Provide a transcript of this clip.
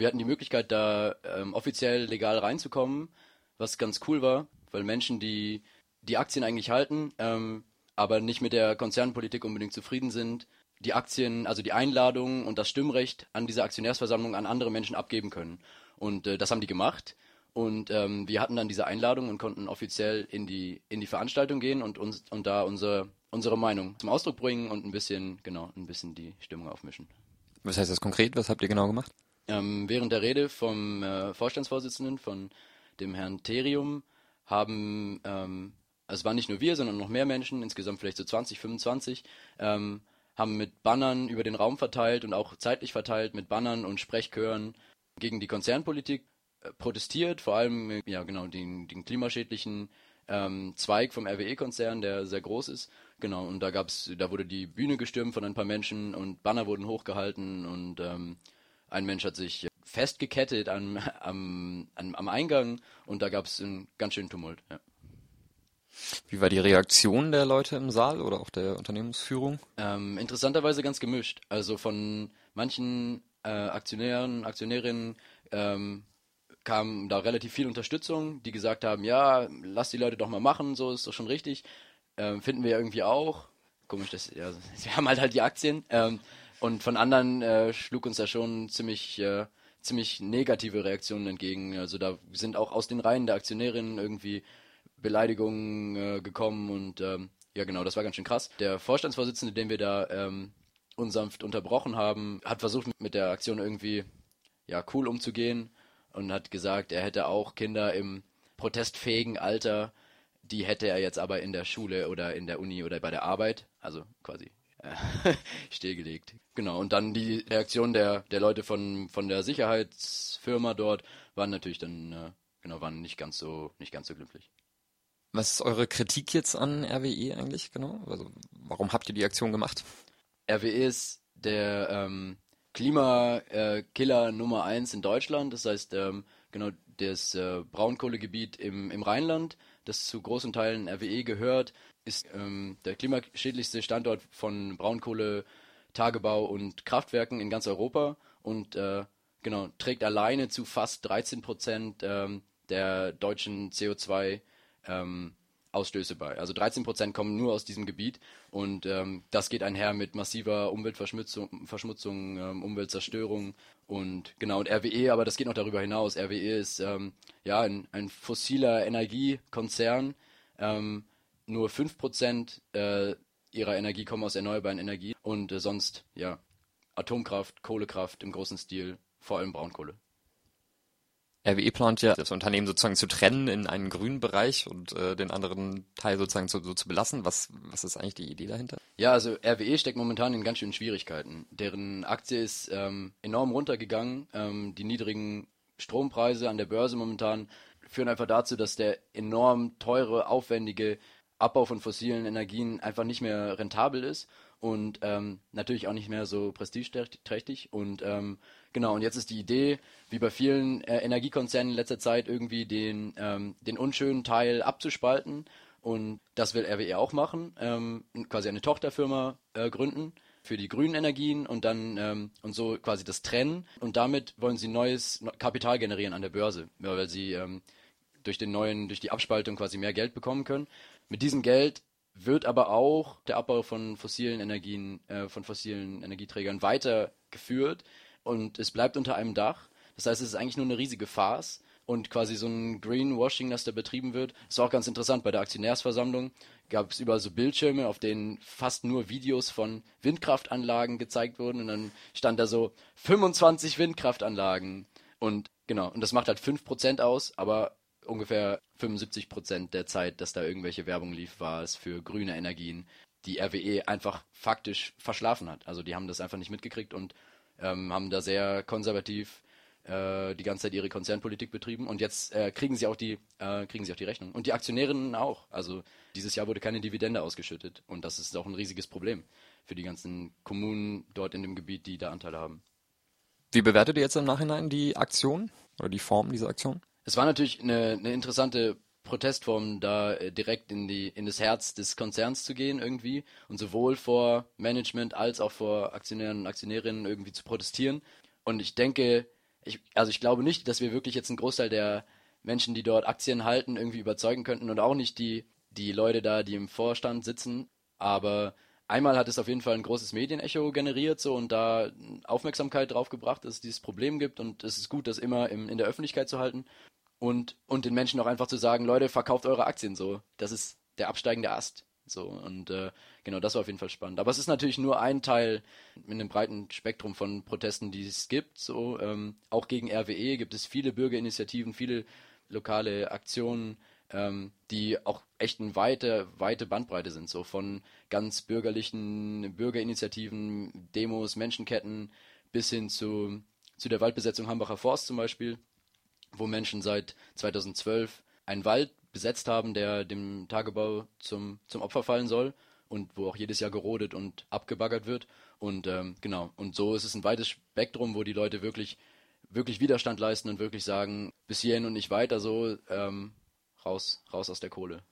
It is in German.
Wir hatten die Möglichkeit, da ähm, offiziell legal reinzukommen, was ganz cool war, weil Menschen, die die Aktien eigentlich halten, ähm, aber nicht mit der Konzernpolitik unbedingt zufrieden sind, die Aktien, also die Einladung und das Stimmrecht an dieser Aktionärsversammlung an andere Menschen abgeben können. Und äh, das haben die gemacht. Und ähm, wir hatten dann diese Einladung und konnten offiziell in die, in die Veranstaltung gehen und uns und da unsere, unsere Meinung zum Ausdruck bringen und ein bisschen, genau, ein bisschen die Stimmung aufmischen. Was heißt das konkret? Was habt ihr genau gemacht? Ähm, während der Rede vom äh, Vorstandsvorsitzenden, von dem Herrn Therium, haben, ähm, also es waren nicht nur wir, sondern noch mehr Menschen, insgesamt vielleicht so 20, 25, ähm, haben mit Bannern über den Raum verteilt und auch zeitlich verteilt mit Bannern und Sprechchören gegen die Konzernpolitik äh, protestiert, vor allem äh, ja genau den, den klimaschädlichen ähm, Zweig vom RWE-Konzern, der sehr groß ist. Genau, und da gab's, da wurde die Bühne gestürmt von ein paar Menschen und Banner wurden hochgehalten und ähm, ein Mensch hat sich festgekettet am, am, am Eingang und da gab es einen ganz schönen Tumult. Ja. Wie war die Reaktion der Leute im Saal oder auch der Unternehmensführung? Ähm, interessanterweise ganz gemischt. Also von manchen äh, Aktionären, Aktionärinnen ähm, kam da relativ viel Unterstützung, die gesagt haben, ja, lass die Leute doch mal machen, so ist doch schon richtig. Ähm, finden wir ja irgendwie auch. Komisch, dass, ja, wir haben halt halt die Aktien. Und von anderen äh, schlug uns da schon ziemlich, äh, ziemlich negative Reaktionen entgegen. Also da sind auch aus den Reihen der Aktionärinnen irgendwie Beleidigungen äh, gekommen und ähm, ja genau, das war ganz schön krass. Der Vorstandsvorsitzende, den wir da ähm, unsanft unterbrochen haben, hat versucht mit der Aktion irgendwie ja cool umzugehen und hat gesagt, er hätte auch Kinder im protestfähigen Alter, die hätte er jetzt aber in der Schule oder in der Uni oder bei der Arbeit, also quasi stillgelegt. Genau, und dann die Reaktion der, der Leute von, von der Sicherheitsfirma dort waren natürlich dann, äh, genau, waren nicht ganz so, nicht ganz so glimpflich. Was ist eure Kritik jetzt an RWE eigentlich genau? Also warum habt ihr die Aktion gemacht? RWE ist der ähm, Klimakiller äh, Nummer eins in Deutschland. Das heißt, ähm, genau das äh, Braunkohlegebiet im, im Rheinland, das zu großen Teilen RWE gehört, ist ähm, der klimaschädlichste Standort von Braunkohle, Tagebau und Kraftwerken in ganz Europa und äh, genau trägt alleine zu fast 13 Prozent ähm, der deutschen CO2 ähm, Ausstöße bei. Also 13 Prozent kommen nur aus diesem Gebiet und ähm, das geht einher mit massiver Umweltverschmutzung, Verschmutzung, ähm, Umweltzerstörung und genau und RWE, aber das geht noch darüber hinaus. RWE ist ähm, ja ein, ein, fossiler Energiekonzern. Ähm, nur 5 Prozent äh, ihrer Energie kommen aus erneuerbaren Energien und äh, sonst ja Atomkraft, Kohlekraft im großen Stil, vor allem Braunkohle. RWE plant ja, das Unternehmen sozusagen zu trennen in einen grünen Bereich und äh, den anderen Teil sozusagen so, so zu belassen. Was, was ist eigentlich die Idee dahinter? Ja, also RWE steckt momentan in ganz schönen Schwierigkeiten. Deren Aktie ist ähm, enorm runtergegangen. Ähm, die niedrigen Strompreise an der Börse momentan führen einfach dazu, dass der enorm teure, aufwendige Abbau von fossilen Energien einfach nicht mehr rentabel ist und ähm, natürlich auch nicht mehr so prestigeträchtig. Und ähm, genau, und jetzt ist die Idee, wie bei vielen äh, Energiekonzernen in letzter Zeit, irgendwie den, ähm, den unschönen Teil abzuspalten. Und das will RWE auch machen, ähm, quasi eine Tochterfirma äh, gründen für die grünen Energien und dann ähm, und so quasi das trennen. Und damit wollen sie neues Kapital generieren an der Börse, weil sie ähm, durch den neuen, durch die Abspaltung quasi mehr Geld bekommen können. Mit diesem Geld wird aber auch der Abbau von fossilen Energien, äh, von fossilen Energieträgern weitergeführt und es bleibt unter einem Dach. Das heißt, es ist eigentlich nur eine riesige Farce und quasi so ein Greenwashing, das da betrieben wird. Das ist auch ganz interessant. Bei der Aktionärsversammlung gab es überall so Bildschirme, auf denen fast nur Videos von Windkraftanlagen gezeigt wurden und dann stand da so 25 Windkraftanlagen und genau, und das macht halt 5% aus, aber ungefähr 75 Prozent der Zeit, dass da irgendwelche Werbung lief, war es für grüne Energien, die RWE einfach faktisch verschlafen hat. Also die haben das einfach nicht mitgekriegt und ähm, haben da sehr konservativ äh, die ganze Zeit ihre Konzernpolitik betrieben und jetzt äh, kriegen sie auch die äh, kriegen sie auch die Rechnung und die Aktionärinnen auch. Also dieses Jahr wurde keine Dividende ausgeschüttet und das ist auch ein riesiges Problem für die ganzen Kommunen dort in dem Gebiet, die da Anteile haben. Wie bewertet ihr jetzt im Nachhinein die Aktion oder die Form dieser Aktion? Es war natürlich eine, eine interessante Protestform, da äh, direkt in die in das Herz des Konzerns zu gehen irgendwie und sowohl vor Management als auch vor Aktionären und Aktionärinnen irgendwie zu protestieren. Und ich denke, ich, also ich glaube nicht, dass wir wirklich jetzt einen Großteil der Menschen, die dort Aktien halten, irgendwie überzeugen könnten und auch nicht die, die Leute da, die im Vorstand sitzen. Aber einmal hat es auf jeden Fall ein großes Medienecho generiert so und da Aufmerksamkeit drauf gebracht, dass es dieses Problem gibt und es ist gut, das immer im, in der Öffentlichkeit zu halten und, und den Menschen auch einfach zu sagen, Leute, verkauft eure Aktien so. Das ist der absteigende Ast. So, und äh, genau, das war auf jeden Fall spannend. Aber es ist natürlich nur ein Teil in einem breiten Spektrum von Protesten, die es gibt. So, ähm, auch gegen RWE gibt es viele Bürgerinitiativen, viele lokale Aktionen, ähm, die auch echt eine weite, weite Bandbreite sind, so von ganz bürgerlichen Bürgerinitiativen, Demos, Menschenketten bis hin zu, zu der Waldbesetzung Hambacher Forst zum Beispiel, wo Menschen seit 2012 einen Wald besetzt haben, der dem Tagebau zum, zum Opfer fallen soll und wo auch jedes Jahr gerodet und abgebaggert wird. Und ähm, genau, und so ist es ein weites Spektrum, wo die Leute wirklich, wirklich Widerstand leisten und wirklich sagen, bis hierhin und nicht weiter so, ähm, raus, raus aus der Kohle.